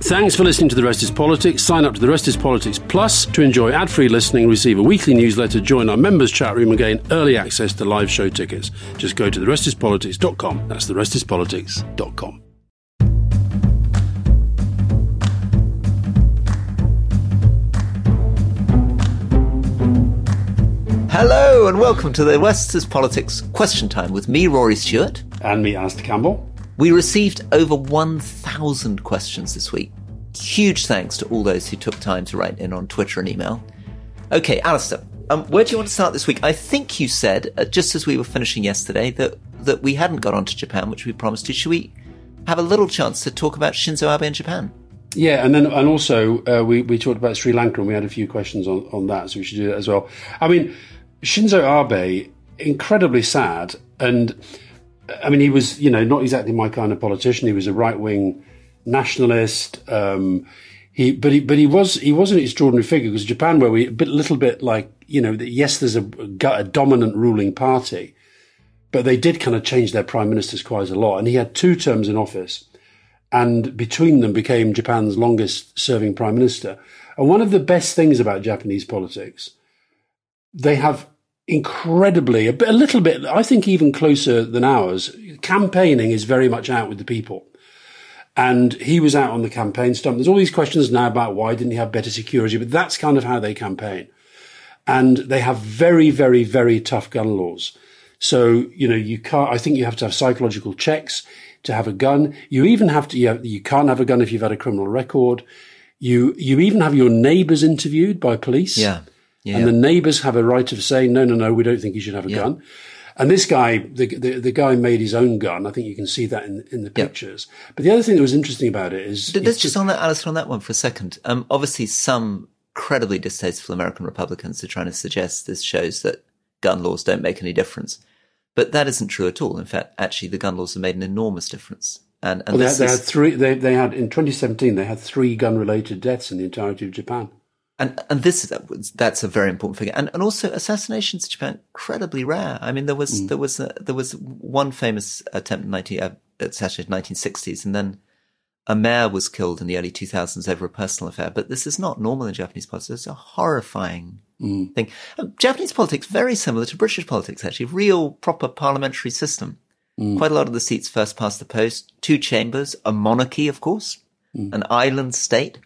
Thanks for listening to The Rest is Politics. Sign up to The Rest is Politics Plus to enjoy ad free listening, receive a weekly newsletter, join our members' chat room, and gain early access to live show tickets. Just go to therestispolitics.com. That's therestispolitics.com. Hello and welcome to the Rest is Politics question time with me, Rory Stewart. And me, Alastair Campbell. We received over 1,000 questions this week. Huge thanks to all those who took time to write in on Twitter and email. Okay, Alastair, um, where do you want to start this week? I think you said, uh, just as we were finishing yesterday, that, that we hadn't got on to Japan, which we promised to. Should we have a little chance to talk about Shinzo Abe in Japan? Yeah, and then and also uh, we we talked about Sri Lanka and we had a few questions on, on that, so we should do that as well. I mean, Shinzo Abe, incredibly sad, and I mean he was you know not exactly my kind of politician. He was a right wing nationalist. Um, he but he but he was he was an extraordinary figure because Japan, where we a bit little bit like you know yes, there's a, a dominant ruling party, but they did kind of change their prime ministers quite a lot, and he had two terms in office and between them became Japan's longest serving prime minister. And one of the best things about Japanese politics, they have incredibly, a, bit, a little bit, I think even closer than ours, campaigning is very much out with the people. And he was out on the campaign stump. There's all these questions now about why didn't he have better security, but that's kind of how they campaign. And they have very, very, very tough gun laws. So, you know, you can't, I think you have to have psychological checks to have a gun. You even have to, you, have, you can't have a gun if you've had a criminal record. You, you even have your neighbors interviewed by police. Yeah. Yeah and the neighbors have a right of saying, no, no, no, we don't think you should have a yeah. gun. And this guy, the, the, the guy made his own gun. I think you can see that in in the pictures. Yep. But the other thing that was interesting about it is let's just on that, Alastair, on that one for a second. Um, obviously, some incredibly distasteful American Republicans are trying to suggest this shows that gun laws don't make any difference. But that isn't true at all. In fact, actually, the gun laws have made an enormous difference. And, and well, they, had, they is, had three. They, they had in 2017. They had three gun-related deaths in the entirety of Japan. And and this is that's a very important figure. And and also assassinations in Japan incredibly rare. I mean, there was mm. there was a, there was one famous attempt in 19 uh, assassination 1960s, and then a mayor was killed in the early 2000s over a personal affair. But this is not normal in Japanese politics. It's a horrifying mm. thing. Uh, Japanese politics very similar to British politics, actually. Real proper parliamentary system. Mm. Quite a lot of the seats first past the post. Two chambers, a monarchy, of course, mm. an island state.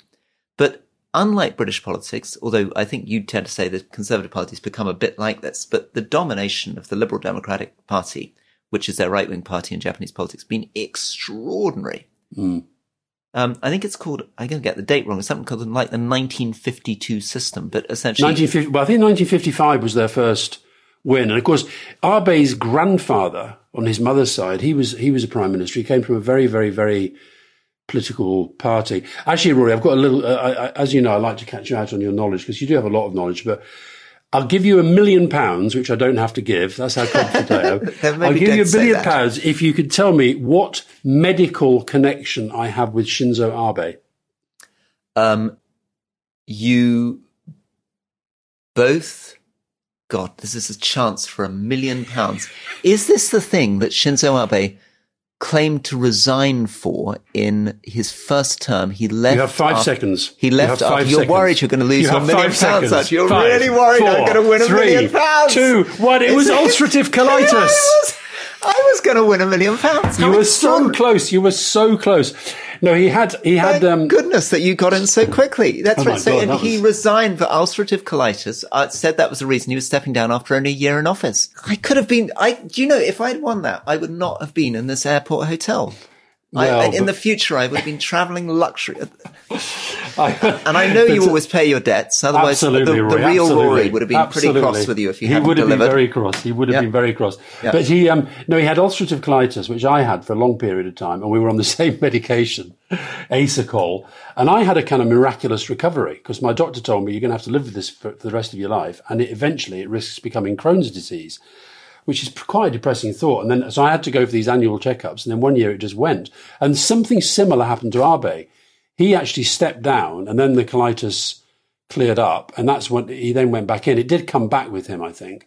Unlike British politics, although I think you tend to say the Conservative Party has become a bit like this, but the domination of the Liberal Democratic Party, which is their right wing party in Japanese politics, has been extraordinary. Mm. Um, I think it's called, I'm going to get the date wrong, it's something called like the 1952 system, but essentially. 1950, well, I think 1955 was their first win. And of course, Abe's grandfather on his mother's side, he was, he was a prime minister. He came from a very, very, very political party. Actually, Rory, I've got a little, uh, I, as you know, I like to catch you out on your knowledge because you do have a lot of knowledge, but I'll give you a million pounds, which I don't have to give. That's how confident I am. I'll give you a million pounds if you could tell me what medical connection I have with Shinzo Abe. Um, you both. God, this is a chance for a million pounds. Is this the thing that Shinzo Abe claimed to resign for in his first term. He left. You have five after, seconds. He left you after. You're seconds. worried you're going to lose you a million pounds. Seconds. You're five, really worried four, I'm going to win a million pounds. Two, one. It was ulcerative colitis. I was going to win a million pounds. How you were so close. You were so close. No, he had. He had. Um, goodness that you got in so quickly. That's oh right. So, God, and he was... resigned for ulcerative colitis. Uh, said that was the reason he was stepping down after only a year in office. I could have been. I. Do you know if I'd won that, I would not have been in this airport hotel. Well, I, in the future, I would have been traveling luxury. I, and I know you always pay your debts. Otherwise, the, the, real absolutely. Rory would have been absolutely. pretty cross with you if you he hadn't He would have delivered. been very cross. He would have yeah. been very cross. Yeah. But he, um, no, he had ulcerative colitis, which I had for a long period of time, and we were on the same medication, Asacol, and I had a kind of miraculous recovery because my doctor told me you're going to have to live with this for, for the rest of your life, and it, eventually it risks becoming Crohn's disease which is quite a depressing thought. And then, so I had to go for these annual checkups. And then one year it just went. And something similar happened to Abe. He actually stepped down and then the colitis cleared up. And that's when he then went back in. It did come back with him, I think.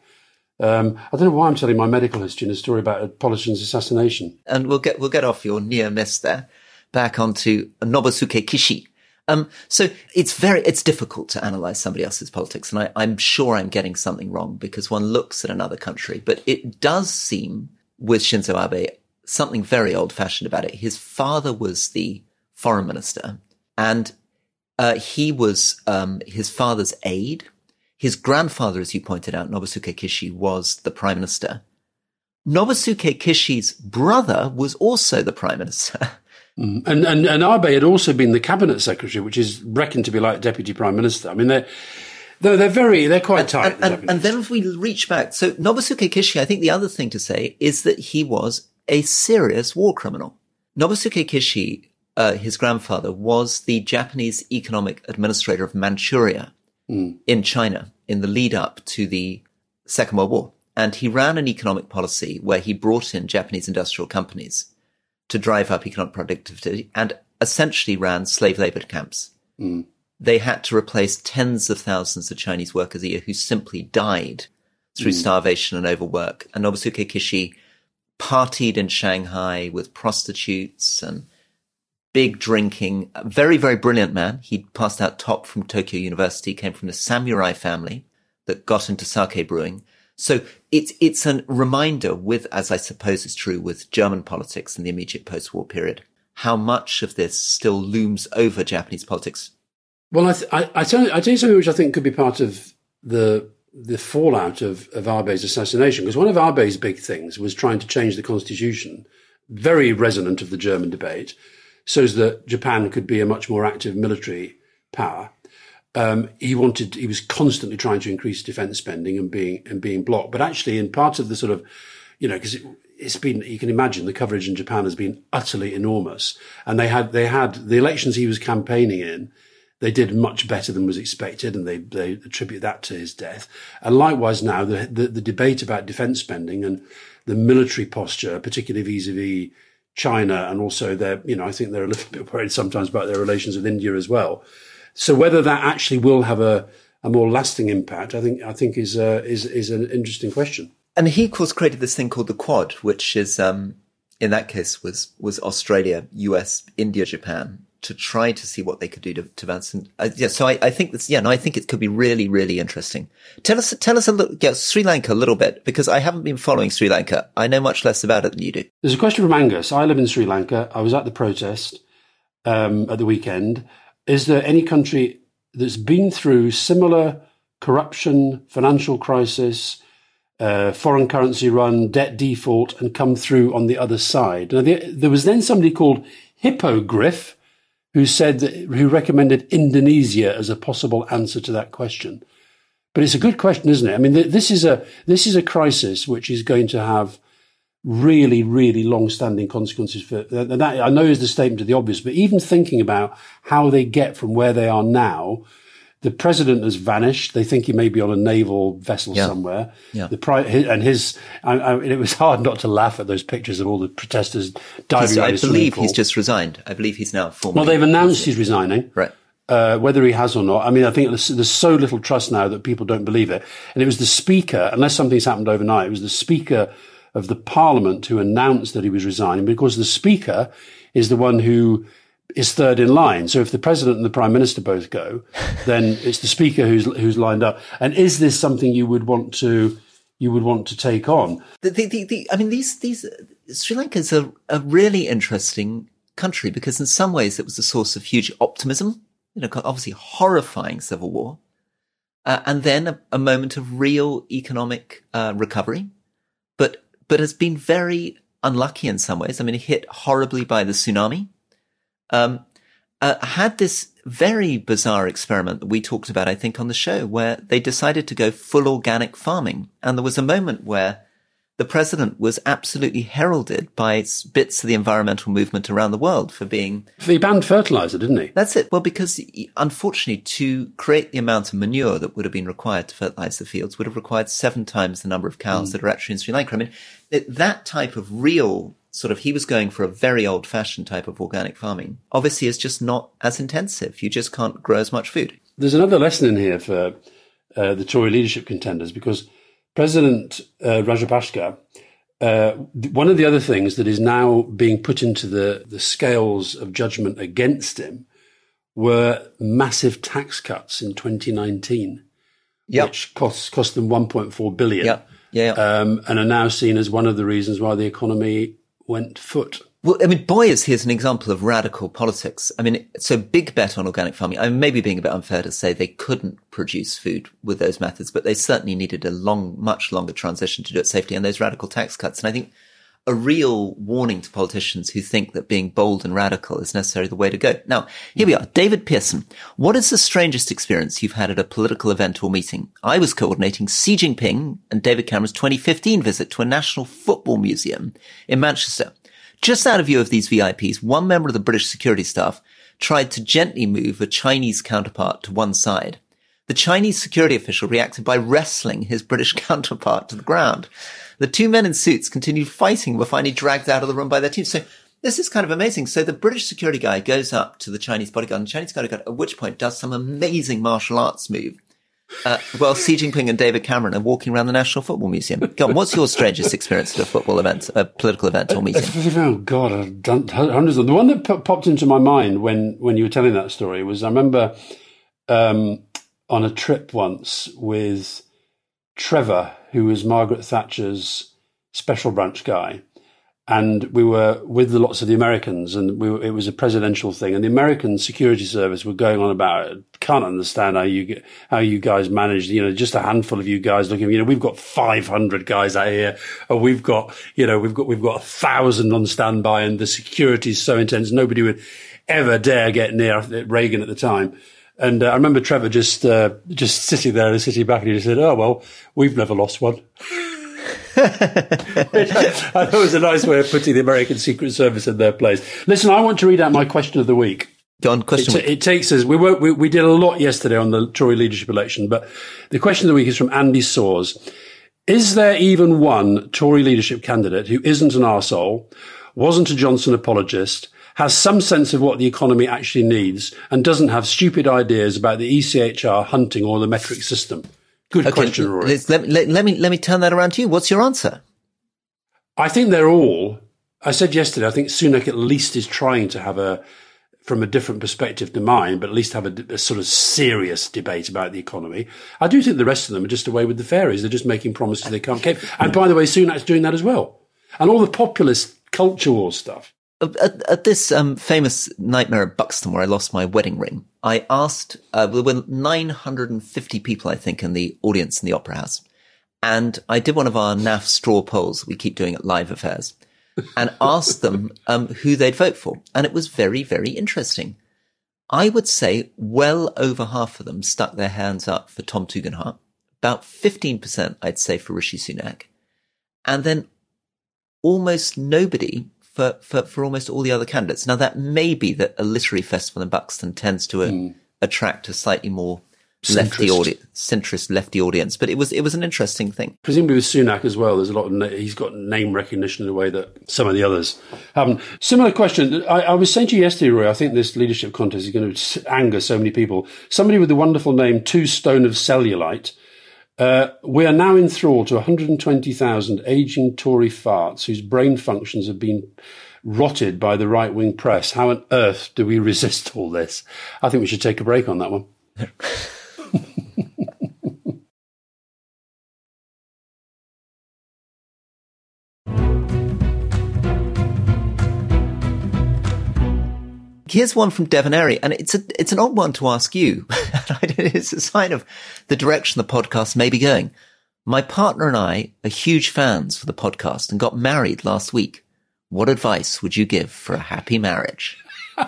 Um, I don't know why I'm telling my medical history in a story about a politician's assassination. And we'll get, we'll get off your near miss there. back onto Nobusuke Kishi. Um, so it's very, it's difficult to analyze somebody else's politics. And I, am sure I'm getting something wrong because one looks at another country, but it does seem with Shinzo Abe, something very old fashioned about it. His father was the foreign minister and uh, he was um, his father's aide. His grandfather, as you pointed out, Nobusuke Kishi, was the prime minister. Nobusuke Kishi's brother was also the prime minister. Mm. And, and, and Abe had also been the cabinet secretary, which is reckoned to be like deputy prime minister. I mean, they're, they're, they're very, they're quite tight. And, and, and, then if we reach back, so Nobusuke Kishi, I think the other thing to say is that he was a serious war criminal. Nobusuke Kishi, uh, his grandfather, was the Japanese economic administrator of Manchuria mm. in China in the lead up to the Second World War. And he ran an economic policy where he brought in Japanese industrial companies to drive up economic productivity and essentially ran slave labor camps. Mm. They had to replace tens of thousands of Chinese workers a year who simply died through mm. starvation and overwork. And Nobusuke Kishi partied in Shanghai with prostitutes and big drinking. A very, very brilliant man. He passed out top from Tokyo University, came from the samurai family that got into sake brewing. So it's, it's a reminder with, as I suppose is true with German politics in the immediate post-war period, how much of this still looms over Japanese politics. Well, I, th- I, I, tell, I tell you something which I think could be part of the the fallout of, of Abe's assassination, because one of Abe's big things was trying to change the constitution, very resonant of the German debate, so that Japan could be a much more active military power. Um, he wanted, he was constantly trying to increase defense spending and being, and being blocked. But actually, in part of the sort of, you know, because it, has been, you can imagine the coverage in Japan has been utterly enormous. And they had, they had the elections he was campaigning in, they did much better than was expected, and they, they attribute that to his death. And likewise now, the, the, the debate about defense spending and the military posture, particularly vis-a-vis China, and also their, you know, I think they're a little bit worried sometimes about their relations with India as well. So whether that actually will have a, a more lasting impact, I think I think is uh, is is an interesting question. And he, of course, created this thing called the Quad, which is um, in that case was was Australia, US, India, Japan, to try to see what they could do to, to uh, yeah, so I, I think that's yeah, no, I think it could be really, really interesting. Tell us, tell us a little, yeah, Sri Lanka a little bit because I haven't been following Sri Lanka. I know much less about it than you do. There's a question from Angus. I live in Sri Lanka. I was at the protest um, at the weekend. Is there any country that's been through similar corruption, financial crisis, uh, foreign currency run, debt default, and come through on the other side. Now, the, there was then somebody called Hippogriff who said that, who recommended Indonesia as a possible answer to that question. But it's a good question, isn't it? I mean, this is a this is a crisis which is going to have really, really long-standing consequences for and that. I know is the statement of the obvious, but even thinking about how they get from where they are now, the president has vanished. They think he may be on a naval vessel yeah. somewhere. Yeah. The pri- and his, I, I, it was hard not to laugh at those pictures of all the protesters diving. I believe he's just resigned. I believe he's now formally. Well, they've announced he's resigning. Right. Uh, whether he has or not. I mean, I think there's, there's, so little trust now that people don't believe it. And it was the speaker, unless something's happened overnight, it was the speaker of the parliament who announced that he was resigning because the speaker is the one who is third in line. So if the president and the prime minister both go, then it's the speaker who's who's lined up. And is this something you would want to you would want to take on? The, the, the, the I mean, these these Sri Lanka is a, a really interesting country because in some ways it was a source of huge optimism. You know, obviously horrifying civil war, uh, and then a, a, moment of real economic uh, recovery, but has been very unlucky in some ways. I mean, hit horribly by the tsunami. Um, uh, had this very bizarre experiment that we talked about, I think, on the show, where they decided to go full organic farming. And there was a moment where the president was absolutely heralded by bits of the environmental movement around the world for being. He banned fertilizer, didn't he? That's it. Well, because unfortunately, to create the amount of manure that would have been required to fertilize the fields would have required seven times the number of cows mm. that are actually in Sri Lanka. I mean, that type of real sort of, he was going for a very old fashioned type of organic farming. Obviously, is just not as intensive. You just can't grow as much food. There's another lesson in here for uh, the Tory leadership contenders because President uh, Rajapaksa uh, one of the other things that is now being put into the, the scales of judgment against him were massive tax cuts in 2019, Yep. which cost cost them 1.4 billion. Yeah. um, and are now seen as one of the reasons why the economy went foot. Well, I mean, Boyers here's an example of radical politics. I mean, so big bet on organic farming. I mean, maybe being a bit unfair to say they couldn't produce food with those methods, but they certainly needed a long, much longer transition to do it safely and those radical tax cuts. And I think a real warning to politicians who think that being bold and radical is necessarily the way to go. Now, here we are. David Pearson, what is the strangest experience you've had at a political event or meeting? I was coordinating Xi Jinping and David Cameron's 2015 visit to a national football museum in Manchester. Just out of view of these VIPs, one member of the British security staff tried to gently move a Chinese counterpart to one side. The Chinese security official reacted by wrestling his British counterpart to the ground. The two men in suits continued fighting were finally dragged out of the room by their team. So this is kind of amazing. So the British security guy goes up to the Chinese bodyguard and the Chinese bodyguard at which point does some amazing martial arts move. Uh, while Xi Jinping and David Cameron are walking around the National Football Museum. Go on, what's your strangest experience at a football event, a political event or meeting? Oh God, I've done hundreds of. The one that po- popped into my mind when when you were telling that story was I remember um, on a trip once with Trevor, who was Margaret Thatcher's special branch guy, and we were with the, lots of the Americans, and we it was a presidential thing, and the American Security Service were going on about it. Can't understand how you get, how you guys managed. You know, just a handful of you guys looking. You know, we've got five hundred guys out here, or we've got you know we've got we've got a thousand on standby, and the security is so intense, nobody would ever dare get near Reagan at the time. And uh, I remember Trevor just uh, just sitting there in back, and he just said, "Oh well, we've never lost one." I thought was a nice way of putting the American Secret Service in their place. Listen, I want to read out my question of the week. Go on, question. It, it takes us. We, won't, we we did a lot yesterday on the Tory leadership election, but the question of the week is from Andy Saws. Is there even one Tory leadership candidate who isn't an arsehole, wasn't a Johnson apologist, has some sense of what the economy actually needs, and doesn't have stupid ideas about the ECHR hunting or the metric system? Good question, Rory. Let, let, let me let me turn that around to you. What's your answer? I think they're all. I said yesterday. I think Sunak at least is trying to have a, from a different perspective to mine, but at least have a, a sort of serious debate about the economy. I do think the rest of them are just away with the fairies. They're just making promises they can't keep. And by the way, Sunak's doing that as well. And all the populist culture war stuff. At, at this um, famous nightmare at Buxton where I lost my wedding ring, I asked, uh, there were 950 people, I think, in the audience in the Opera House. And I did one of our NAF straw polls we keep doing at live affairs and asked them um, who they'd vote for. And it was very, very interesting. I would say well over half of them stuck their hands up for Tom Tugendhat. About 15%, I'd say, for Rishi Sunak. And then almost nobody for, for, for almost all the other candidates. Now that may be that a literary festival in Buxton tends to uh, attract a slightly more lefty Centrist. audience, centrist lefty audience, but it was, it was an interesting thing. Presumably with Sunak as well, there's a lot of, na- he's got name recognition in a way that some of the others haven't. Similar question. I, I was saying to you yesterday, Roy, I think this leadership contest is going to anger so many people. Somebody with the wonderful name Two Stone of Cellulite. Uh, we are now enthralled to 120,000 aging Tory farts whose brain functions have been rotted by the right wing press. How on earth do we resist all this? I think we should take a break on that one. Here's one from Devon Airy, and it's a it's an odd one to ask you. it's a sign of the direction the podcast may be going. My partner and I are huge fans for the podcast and got married last week. What advice would you give for a happy marriage?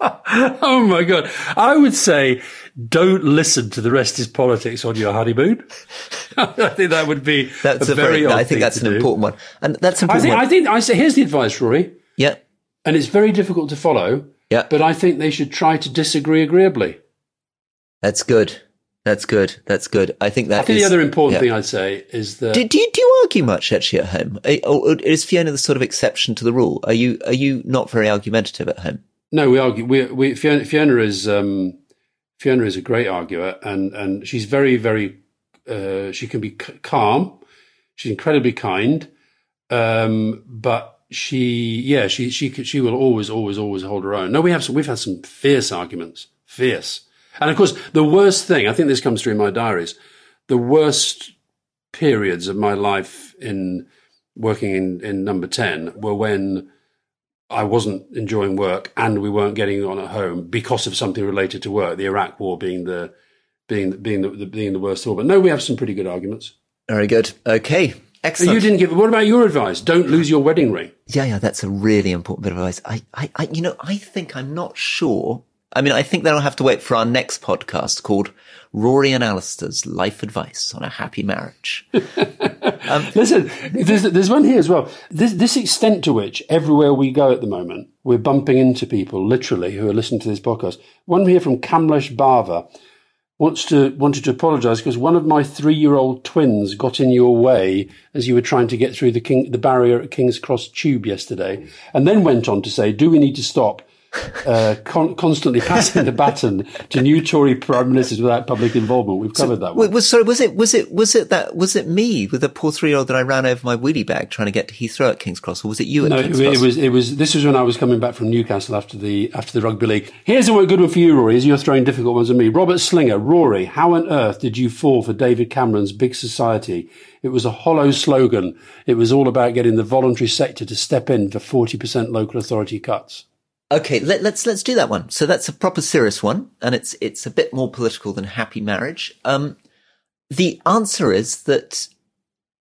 Oh my God. I would say don't listen to the rest is politics on your honeymoon. I think that would be That's a, a, very. odd I think that's an do. important one, and that's important. I think, one. I think, I say, here's the advice, Rory, yeah, and it's very difficult to follow, yeah. but I think they should try to disagree agreeably. That's good. That's good. That's good. I think that I think is- the other important yeah. thing I'd say is that Do, do you do you argue much actually at home? Or is Fiona the sort of exception to the rule? Are you are you not very argumentative at home? no, we argue. We, we Fiona, Fiona is um, Fiona is a great arguer, and and she's very very. Uh, she can be c- calm. She's incredibly kind. Um, but she, yeah, she, she, she will always, always, always hold her own. No, we have some, we've had some fierce arguments, fierce. And of course, the worst thing, I think this comes through in my diaries, the worst periods of my life in working in, in number 10 were when I wasn't enjoying work and we weren't getting on at home because of something related to work, the Iraq war being the, being, being the, being the worst of all. But no, we have some pretty good arguments. Very good. Okay. Excellent. You didn't give. What about your advice? Don't lose your wedding ring. Yeah, yeah, that's a really important bit of advice. I, I, I, you know, I think I'm not sure. I mean, I think that'll have to wait for our next podcast called Rory and Alastair's Life Advice on a Happy Marriage. um, Listen, there's, there's one here as well. This, this extent to which everywhere we go at the moment, we're bumping into people literally who are listening to this podcast. One here from Kamlesh Bava wants to wanted to apologise because one of my three-year-old twins got in your way as you were trying to get through the King, the barrier at King's Cross Tube yesterday, and then went on to say, "Do we need to stop uh, con- constantly passing the baton to new Tory prime ministers without public involvement. We've covered so, that one. Was, sorry, was it was it was it that was it me with the poor three year old that I ran over my wheelie bag trying to get to Heathrow at King's Cross, or was it you at no, King's it, Cross? it was it was this was when I was coming back from Newcastle after the after the rugby league. Here's a good one for you, Rory. As you're throwing difficult ones at me, Robert Slinger, Rory, how on earth did you fall for David Cameron's Big Society? It was a hollow slogan. It was all about getting the voluntary sector to step in for 40% local authority cuts. Okay, let, us let's, let's do that one. So that's a proper serious one, and it's it's a bit more political than happy marriage. Um, the answer is that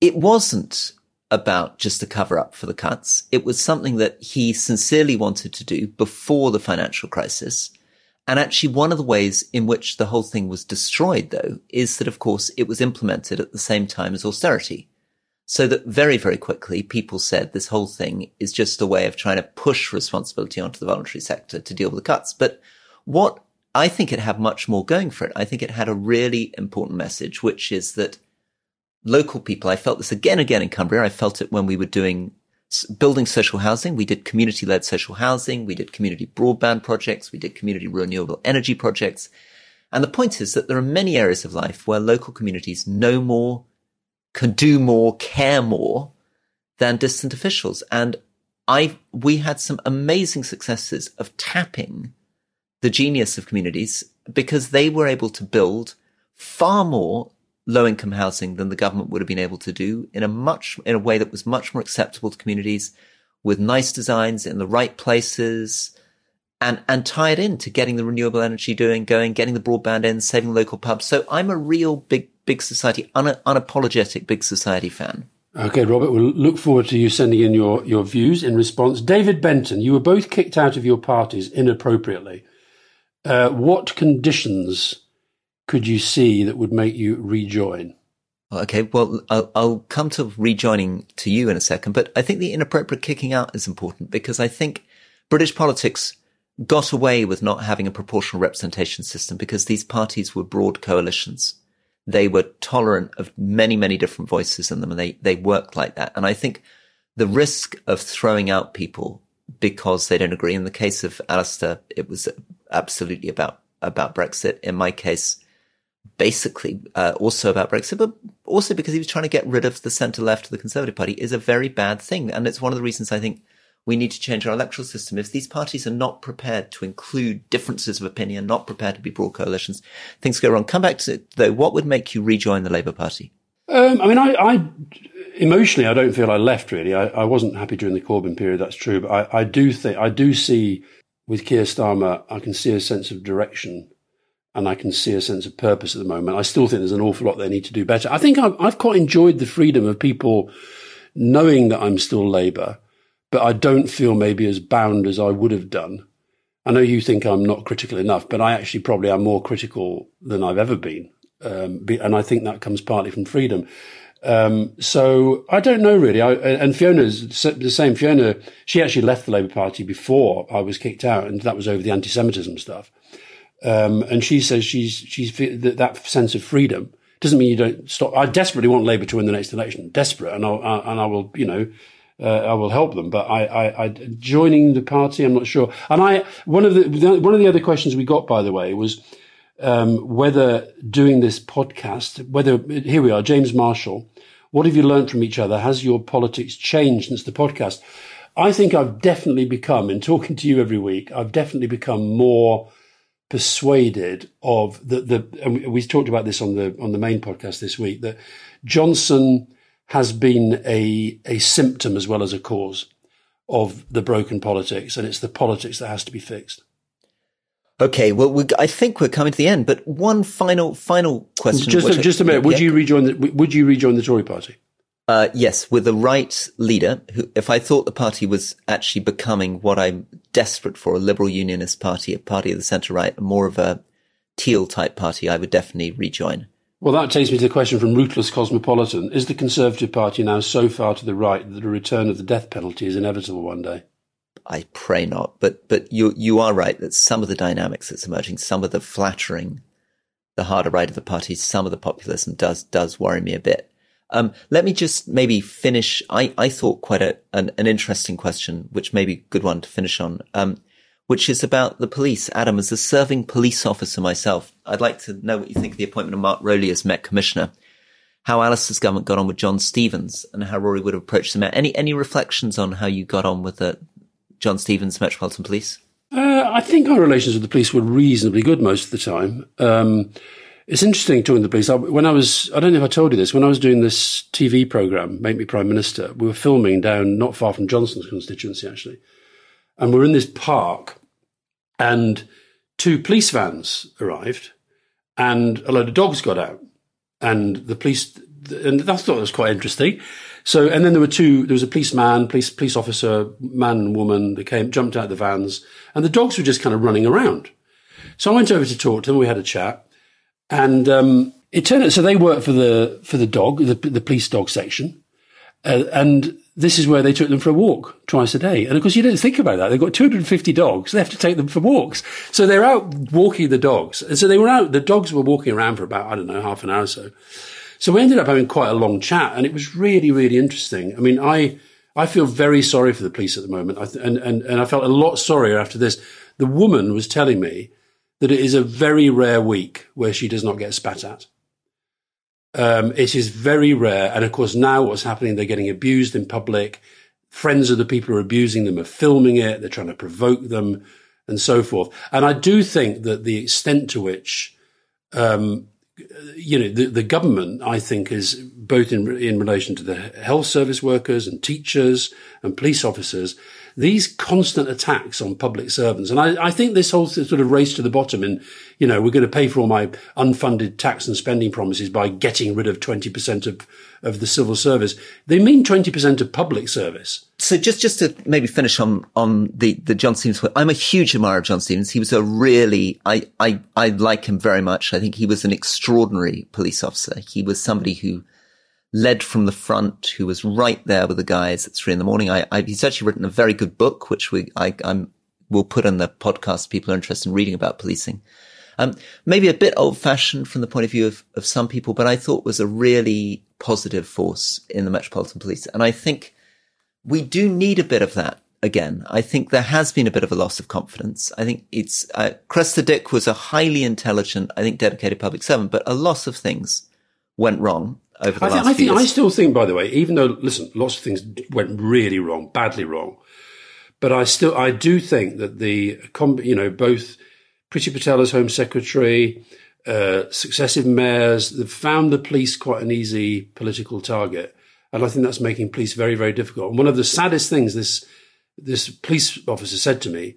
it wasn't about just a cover up for the cuts. It was something that he sincerely wanted to do before the financial crisis. And actually, one of the ways in which the whole thing was destroyed, though, is that, of course, it was implemented at the same time as austerity. So that very, very quickly, people said this whole thing is just a way of trying to push responsibility onto the voluntary sector to deal with the cuts. But what I think it had much more going for it. I think it had a really important message, which is that local people, I felt this again and again in Cumbria. I felt it when we were doing building social housing. We did community led social housing. We did community broadband projects. We did community renewable energy projects. And the point is that there are many areas of life where local communities know more, can do more, care more than distant officials. And I, we had some amazing successes of tapping the genius of communities because they were able to build far more low income housing than the government would have been able to do in a much, in a way that was much more acceptable to communities with nice designs in the right places and, and tie it into getting the renewable energy doing, going, getting the broadband in, saving local pubs. So I'm a real big big society, un- unapologetic big society fan. Okay, Robert, we'll look forward to you sending in your, your views in response. David Benton, you were both kicked out of your parties inappropriately. Uh, what conditions could you see that would make you rejoin? Okay, well, I'll, I'll, come to rejoining to you in a second, but I think the inappropriate kicking out is important because I think British politics got away with not having a proportional representation system because these parties were broad coalitions they were tolerant of many, many different voices in them and they, they worked like that. And I think the risk of throwing out people because they don't agree. In the case of Alastair, it was absolutely about, about Brexit. In my case, basically, uh, also about Brexit, but also because he was trying to get rid of the centre left of the Conservative Party is a very bad thing. And it's one of the reasons I think we need to change our electoral system. If these parties are not prepared to include differences of opinion, not prepared to be broad coalitions, things go wrong. Come back to it, though. What would make you rejoin the Labour Party? Um, I mean, I, I, emotionally, I don't feel I left really. I, I, wasn't happy during the Corbyn period. That's true, but I, I do think I do see with Keir Starmer, I can see a sense of direction and I can see a sense of purpose at the moment. I still think there's an awful lot they need to do better. I think I've, I've quite enjoyed the freedom of people knowing that I'm still Labour but I don't feel maybe as bound as I would have done. I know you think I'm not critical enough, but I actually probably am more critical than I've ever been. Um, and I think that comes partly from freedom. Um, so I don't know really. I, and Fiona's the same. Fiona, she actually left the Labour Party before I was kicked out, and that was over the anti-Semitism stuff. Um, and she says she's she's that, that sense of freedom doesn't mean you don't stop. I desperately want Labour to win the next election, desperate, and I'll, and I will, you know, I will help them. But I, I, I, joining the party, I'm not sure. And I, one of the, one of the other questions we got, by the way, was, um, whether doing this podcast, whether, here we are, James Marshall, What have you learned from each other? Has your politics changed since the podcast? I think I've definitely become, in talking to you every week, I've definitely become more persuaded of the, the and we talked about this on the on the main podcast this week that Johnson has been a a symptom as well as a cause of the broken politics, and it's the politics that has to be fixed. Okay, well, we, I think we're coming to the end, but one final final question. Just, a, just a minute. Would yeah. you rejoin the Would you rejoin the Tory party? Uh, yes, with the right leader, who, if I thought the party was actually becoming what I'm desperate for, a liberal unionist party, a party of the centre right, more of a teal type party, I would definitely rejoin. Well, that takes me to the question from Rootless Cosmopolitan. Is the Conservative Party now so far to the right that a return of the death penalty is inevitable one day? I pray not, but, but you, you are right that some of the dynamics that's emerging, some of the flattering, the harder right of the party, some of the populism does, does worry me a bit. Um, let me just maybe finish. I, I thought quite a, an, an interesting question, which may be a good one to finish on, um, which is about the police. Adam, as a serving police officer myself, I'd like to know what you think of the appointment of Mark Rowley as Met Commissioner, how Alice's government got on with John Stevens and how Rory would have approached the Met. Any, any reflections on how you got on with the John Stevens Metropolitan Police? Uh, I think our relations with the police were reasonably good most of the time. Um, it's interesting talking to the police. when I was, I don't know if I told you this, when I was doing this TV program, Make Me Prime Minister, we were filming down not far from Johnson's constituency, actually. And we're in this park and two police vans arrived and a load of dogs got out. And the police, and I thought it was quite interesting. So, and then there were two, there was a policeman, police, police officer, man and woman that came, jumped out of the vans and the dogs were just kind of running around. So I went over to talk to them. We had a chat and um, it turned out so they work for the for the dog, the, the police dog section, uh, and this is where they took them for a walk twice a day. And of course, you don't think about that. They've got 250 dogs. They have to take them for walks. So they're out walking the dogs. And so they were out, the dogs were walking around for about, I don't know, half an hour or so. So we ended up having quite a long chat and it was really, really interesting. I mean, I, I feel very sorry for the police at the moment. Th- and, and, and I felt a lot sorrier after this. The woman was telling me that it is a very rare week where she does not get spat at. Um, it is very rare. And of course, now what's happening, they're getting abused in public. Friends of the people who are abusing them are filming it. They're trying to provoke them and so forth. And I do think that the extent to which, um, you know, the, the government, I think, is both in, in relation to the health service workers and teachers and police officers, these constant attacks on public servants. And I, I, think this whole sort of race to the bottom and, you know, we're going to pay for all my unfunded tax and spending promises by getting rid of 20% of, of the civil service. They mean 20% of public service. So just, just to maybe finish on, on the, the John Stevens point, I'm a huge admirer of John Stevens. He was a really, I, I, I like him very much. I think he was an extraordinary police officer. He was somebody who, led from the front, who was right there with the guys at three in the morning. I, I, he's actually written a very good book, which we, I, I'm, will put on the podcast. People are interested in reading about policing. Um, maybe a bit old fashioned from the point of view of, of some people, but I thought was a really positive force in the Metropolitan Police. And I think we do need a bit of that again. I think there has been a bit of a loss of confidence. I think it's, uh, Cressida Dick was a highly intelligent, I think dedicated public servant, but a loss of things went wrong over the I last think, I think years. I still think, by the way, even though listen, lots of things went really wrong, badly wrong, but I still I do think that the you know both Priti Patel as Home Secretary, uh, successive mayors, they've found the police quite an easy political target, and I think that's making police very very difficult. And one of the saddest things this this police officer said to me,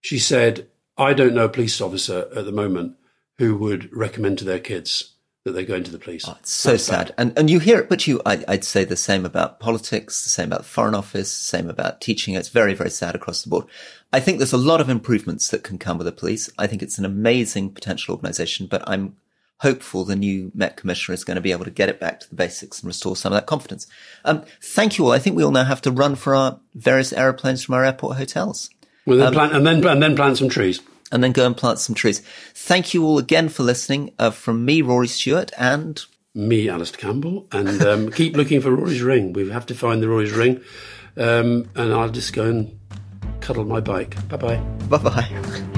she said, "I don't know a police officer at the moment who would recommend to their kids." That they go into the police. Oh, it's so That's sad. Bad. And and you hear it, but you, I, would say the same about politics, the same about the Foreign Office, the same about teaching. It's very, very sad across the board. I think there's a lot of improvements that can come with the police. I think it's an amazing potential organization, but I'm hopeful the new Met Commissioner is going to be able to get it back to the basics and restore some of that confidence. Um, thank you all. I think we all now have to run for our various aeroplanes from our airport hotels. Well, then um, plant, and then and then plant some trees and then go and plant some trees. Thank you all again for listening. Uh, from me, Rory Stewart, and me, Alastair Campbell, and um, keep looking for Rory's ring. We have to find the Rory's ring, um, and I'll just go and cuddle my bike. Bye bye. Bye bye.